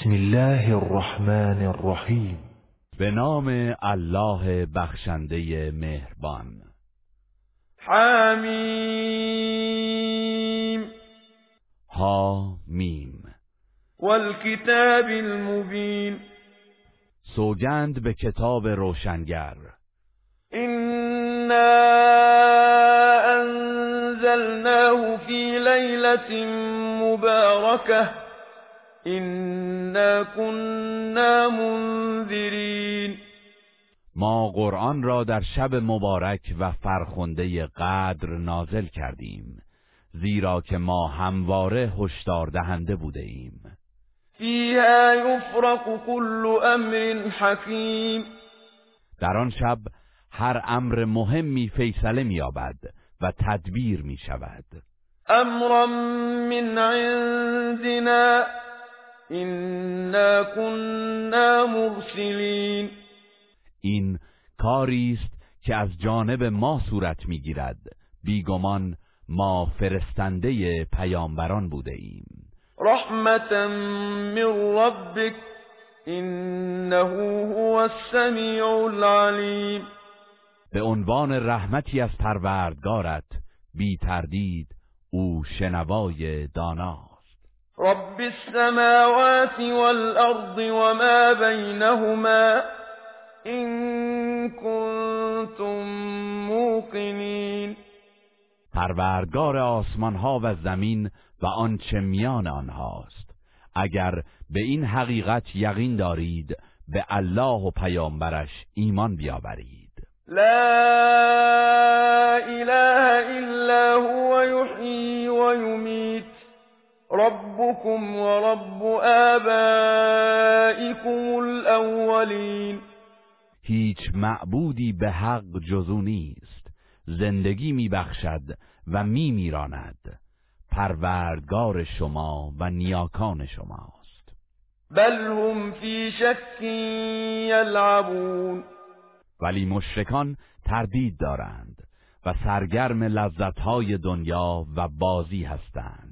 بسم الله الرحمن الرحیم. به نام الله بخشنده مهربان. حمیم. ها میم والکتاب المبین. سوگند به کتاب روشنگر. إنا أنزلناه في ليلة مباركة إنا كنا منذرين. ما قرآن را در شب مبارک و فرخنده قدر نازل کردیم زیرا که ما همواره هشدار دهنده بوده ایم. فيها يفرق كل أمر حكيم. در آن شب هر امر مهمی فیصله می‌یابد و تدبیر می شود امرا من عندنا. إنا كنا مرسلين. این کاری است که از جانب ما صورت می‌گیرد. بیگمان ما فرستنده پیامبران بوده ایم. رحمة من ربك إنه هو السميع العليم به عنوان رحمتی از پروردگارت بی تردید او شنوای داناست رب السماوات والأرض وما بينهما إن كنتم موقنين. پروردگار آسمان ها و زمین و آنچه میان آنهاست. اگر به این حقیقت یقین دارید به الله و پیامبرش ایمان بیاورید. لا إله إلا هو يحيي ويميت ربكم ورب آبائكم الأولين. هیچ معبودی به حق جزو نیست. زندگی میبخشد و میمیراند. پروردگار شما و نیاکان شماست. بل هم في شك يلعبون ولی مشرکان تردید دارند و سرگرم لذتهای دنیا و بازی هستند.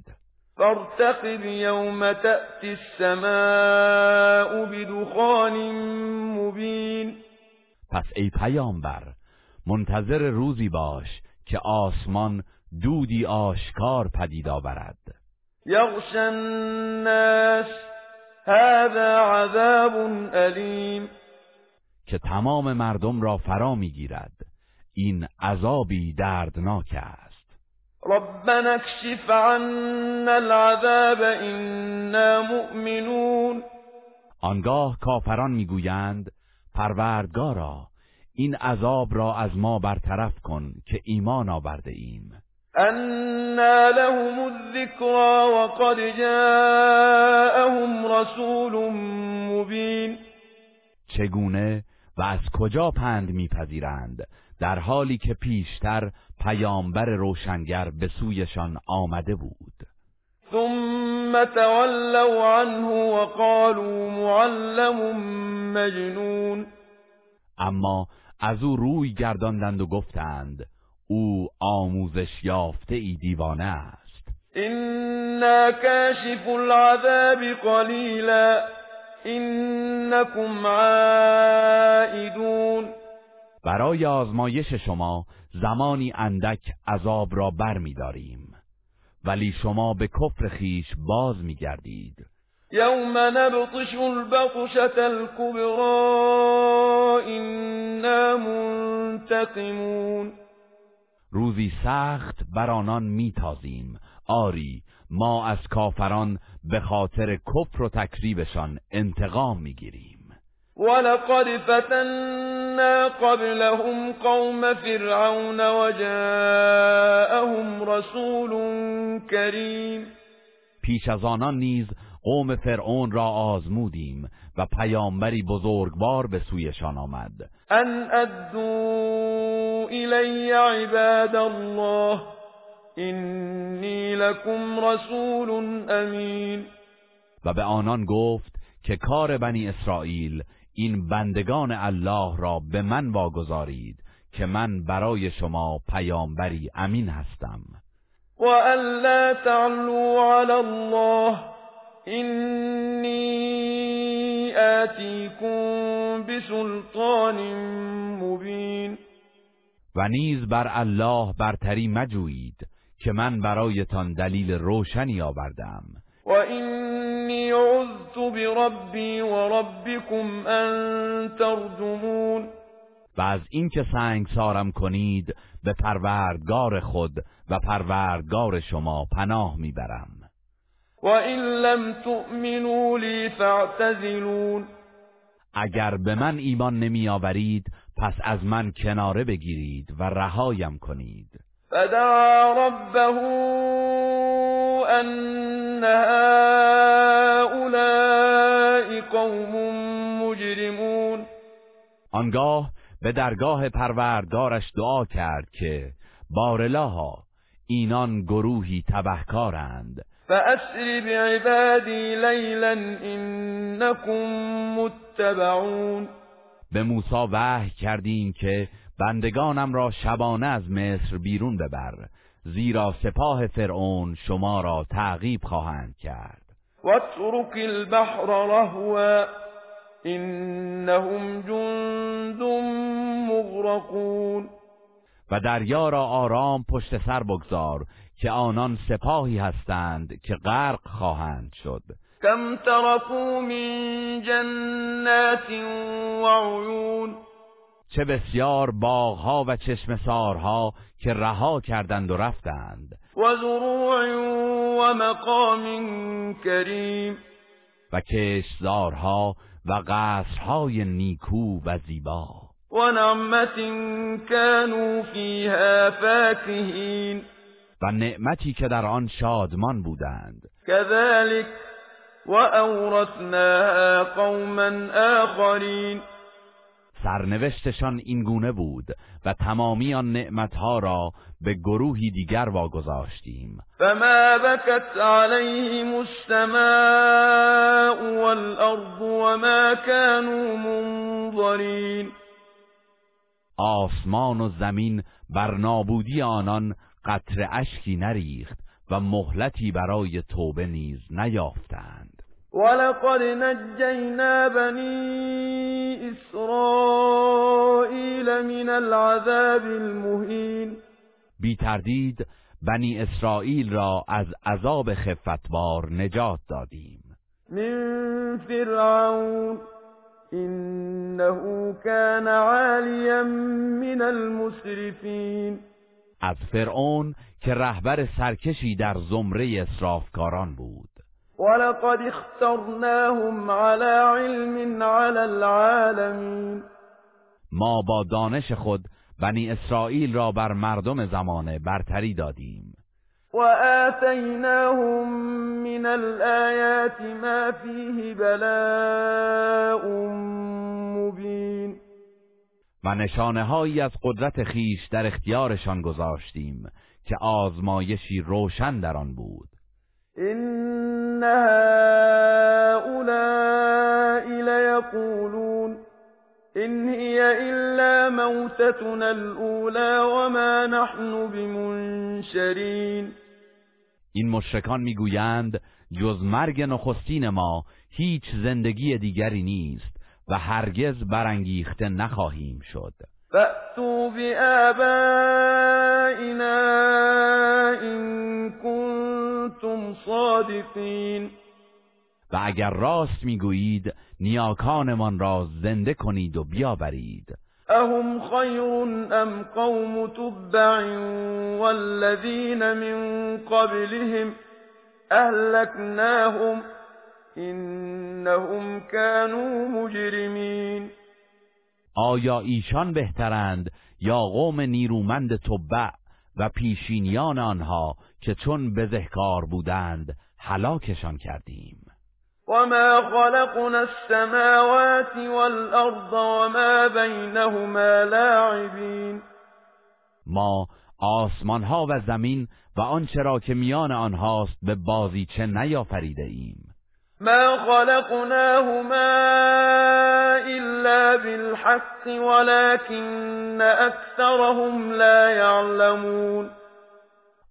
فارتقب يوم تأتي السماء بدخان مبين. پس ای پیامبر منتظر روزی باش که آسمان دودی آشکار پدید آورد. يغشى الناس هذا عذاب أليم که تمام مردم را فرا می‌گیرد. این عذابی دردناک است. ربنا اكشف عنا العذاب إنا مؤمنون. آنگاه کافران می‌گویند پروردگارا این عذاب را از ما برطرف کن که ایمان آورده ایم. أنا لهم الذكرى وقد جاءهم رسول مبين. چگونه و از کجا پند میپذیرند؟ در حالی که پیشتر پیامبر روشنگر به سویشان آمده بود. ثم تولوا عنه وقالوا معلم مجنون. اما از او روی گرداندند و گفتند او آموزش یافته ای دیوانه است. إنا كاشف العذاب قليلا إنكم عائدون. برای آزمایش شما زمانی اندک عذاب را بر می داریم ولی شما به کفر خیش باز می گردید يوم نبطش البطشة الكبرى إنا منتقمون. روزی سخت بر آنان میتازیم. آری ما از کافران به خاطر کفر و تکذیبشان انتقام می‌گیریم. ولقد فتنا قبلهم قوم فرعون وجاءهم رسول كريم. پیش از آنان نیز قوم فرعون را آزمودیم و پیامبری بزرگوار به سویشان آمد. أن أدوا إلي عباد الله إني لكم رسول أمين. و به آنان گفت که کار بنی اسرائیل این بندگان الله را به من واگذارید که من برای شما پیامبری امین هستم. وأن لا تعلوا على الله إني آتیکم بسلطان مبین. و نیز بر الله برتری مجویید که من برایتان دلیل روشنی آوردم. و اینی عذت بربی و ربکم ان ترجمون. و از اینکه سنگ سارم کنید به پروردگار خود و پروردگار شما پناه می‌برم. و این لم تؤمنوا لی فاعتزلون. اگر به من ایمان نمی آورید پس از من کناره بگیرید و رهایم کنید. فدعا ربه ان هؤلاء قوم مجرمون. آنگاه به درگاه پروردگارش دعا کرد که بارلاها اینان گروهی تبهکارند. فأسر بعبادی لیلا انکم متبعون. به موسی وحی کردیم که بندگانم را شبانه از مصر بیرون ببر. زیرا سپاه فرعون شما را تعقیب خواهند کرد. واترك البحر رهوا انهم جند مغرقون. و دریا را آرام پشت سر بگذار که آنان سپاهی هستند که غرق خواهند شد. کم ترکو من جنات و عیون چه بسیار باغها و چشم سارها که رها کردند و رفتند. و زروع و مقام کریم. و کشزارها و قصرهای نیکو و زیبا. و نعمت كانوا فیها فاکهین. و نعمتی که در آن شادمان بودند. كذلك و اورثناها قوما آخرین. سرنوشتشان این گونه بود و تمامی آن نعمتها را به گروهی دیگر واگذاشتیم. فما بكت عليهم السماء والارض وما كانوا منظرین آسمان و زمین بر نابودی آنان قطر اشکی نریخت و مهلتی برای توبه نیز نیافتند. ولقد نجینا بنی من العذاب المهین. بی تردید بنی اسرائیل را از عذاب خفتبار نجات دادیم. من فرعون. انه كان عالیا من المسرفین. از فرعون که رهبر سرکشی در زمره اسرافکاران بود. ولقد اخترناهم على علم على العالمین. ما با دانش خود بنی اسرائیل را بر مردم زمانه برتری دادیم. و آتیناهم من الآیات ما فیه بلاء مبین. و نشانه هایی از قدرت خیش در اختیارشان گذاشتیم که آزمایشی روشن در آن بود. ان هؤلاء لیقولون إن هي إلا موتتنا الأولى وما نحن بمنشرین این مشرکان می‌گویند جز مرگ نخستین ما هیچ زندگی دیگری نیست و هرگز برانگیخته نخواهیم شد. فأتوا بآبائنا إن كنتم صادقین و اگر راست می‌گویید نیاکانمان را زنده کنید و بیاورید. اهم خیر ام قوم تبع والذین من قبلهم اهلکناهم انهم كانوا مجرمین. آیا ایشان بهترند یا قوم نیرومند تبع و پیشینیان آنها که چون بزهکار بودند هلاکشان کردیم؟ وما خلقنا السماوات والأرض وما بينهما لاعبین ما آسمان ها و زمین و آنچه را که میان آنهاست به بازیچه نیافریده ایم ما خلقناهما الا بالحق ولكن اكثرهم لا يعلمون.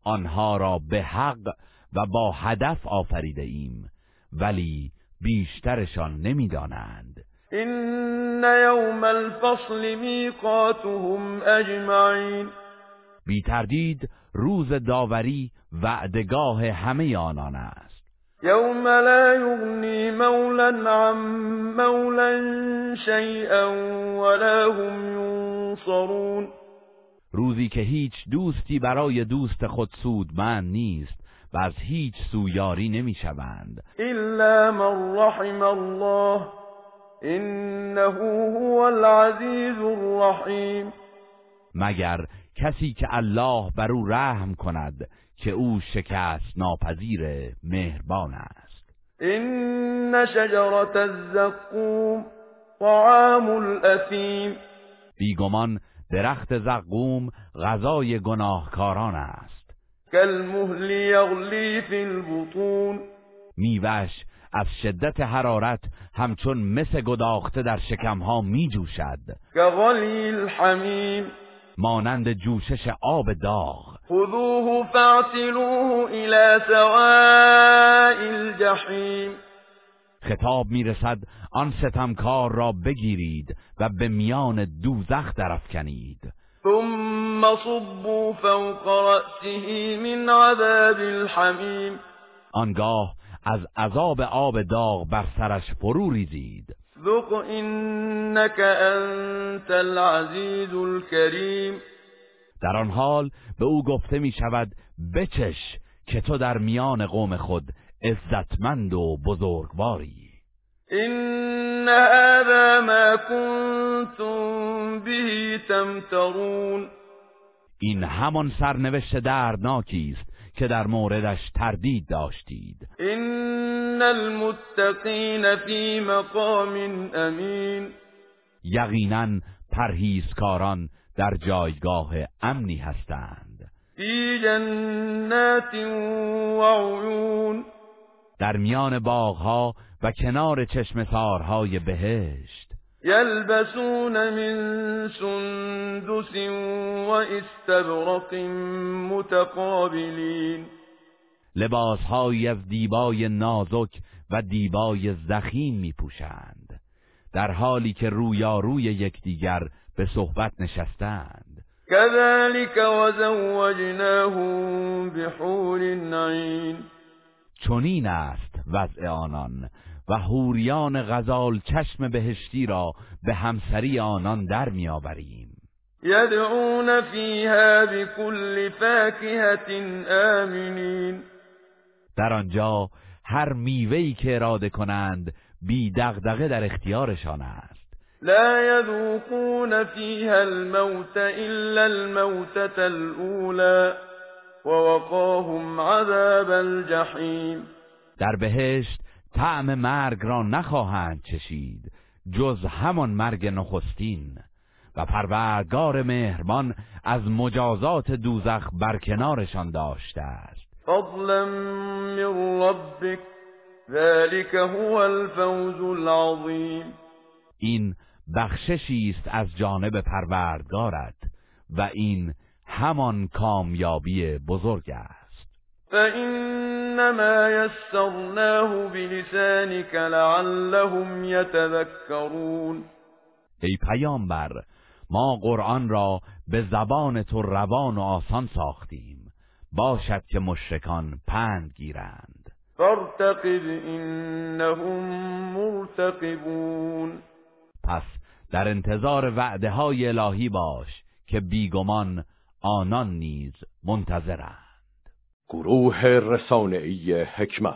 آنها را به حق و با هدف آفریده ایم ولی بیشترشان نمی‌دانند. این یوم الفصل میقاتهم اجمعین بی تردید روز داوری وعدگاه همه آنان است. یوم لا یغنی مولا عن مولا شیئا ولا هم ینصرون روزی که هیچ دوستی برای دوست خود سودمند نیست. و از هیچ سویاری نمی‌شوند. الا من رحم الله انه هو العزیز الرحیم مگر کسی که الله بر او رحم کند که او شکست ناپذیر مهربان است. این شجرت الزقوم طعام الاثیم بیگمان درخت زقوم غذای گناهکاران است. کالمهل یغلی فی البطون. میوش از شدت حرارت همچون مس گداخته در شکمها می جوشد کغلی الحمیم مانند جوشش آب داغ. خذوه فاعتلوه الى سواء الجحیم خطاب می‌رسد آن ستمکار را بگیرید و به میان دوزخ درافکنید. ثم صبوا فوق رأسه من عذاب الحمیم آنگاه از عذاب آب داغ بر سرش فرو ریزید. ذق انك انت العزیز الكریم در آن حال به او گفته می شود بچش که تو در میان قوم خود عزتمند و بزرگواری. این هذا ما کنتم به تمترون. این همان سرنوشت دردناکی است که در موردش تردید داشتید. این المتقین فی مقام امین یقینا پرهیزکاران در جایگاه امنی هستند. فی جنات و عیون در میان باغها و کنار چشم سارهای بهشت. یلبسون من سندس و استبرق متقابلین لباسهایی از دیبای نازک و دیبای زخیم می پوشند در حالی که رویاروی یکدیگر به صحبت نشستند. كذلك وزوجناهم بحور عین چنین است وضع آنان. و حوریان غزال چشم بهشتی را به همسری آنان در میآوریم. یدعون فیها بكل فاکهة آمنین. در آنجا هر میوه‌ای که اراده کنند بی دغدغه در اختیارشان است. لا يذوقون فيها الموت إلا الموتة الأولى ووقاهم عذاب الجحیم. در بهشت طعم مرگ را نخواهند چشید جز همان مرگ نخستین. و پروردگار مهربان از مجازات دوزخ برکنارشان داشته است. فضلا من ربك ذلك هو الفوز العظیم. این بخششی است از جانب پروردگارت و این همان کامیابی بزرگ است. فإنما يسرناه بلسانك لعلهم يتذكرون ای پیامبر ما قرآن را به زبان تو روان و آسان ساختیم. باشد که مشرکان پند گیرند. فارتقب انهم مرتقبون پس در انتظار وعده های الهی باش که بیگمان آنان نیز منتظرند. گروه رسانه‌ای حکمت.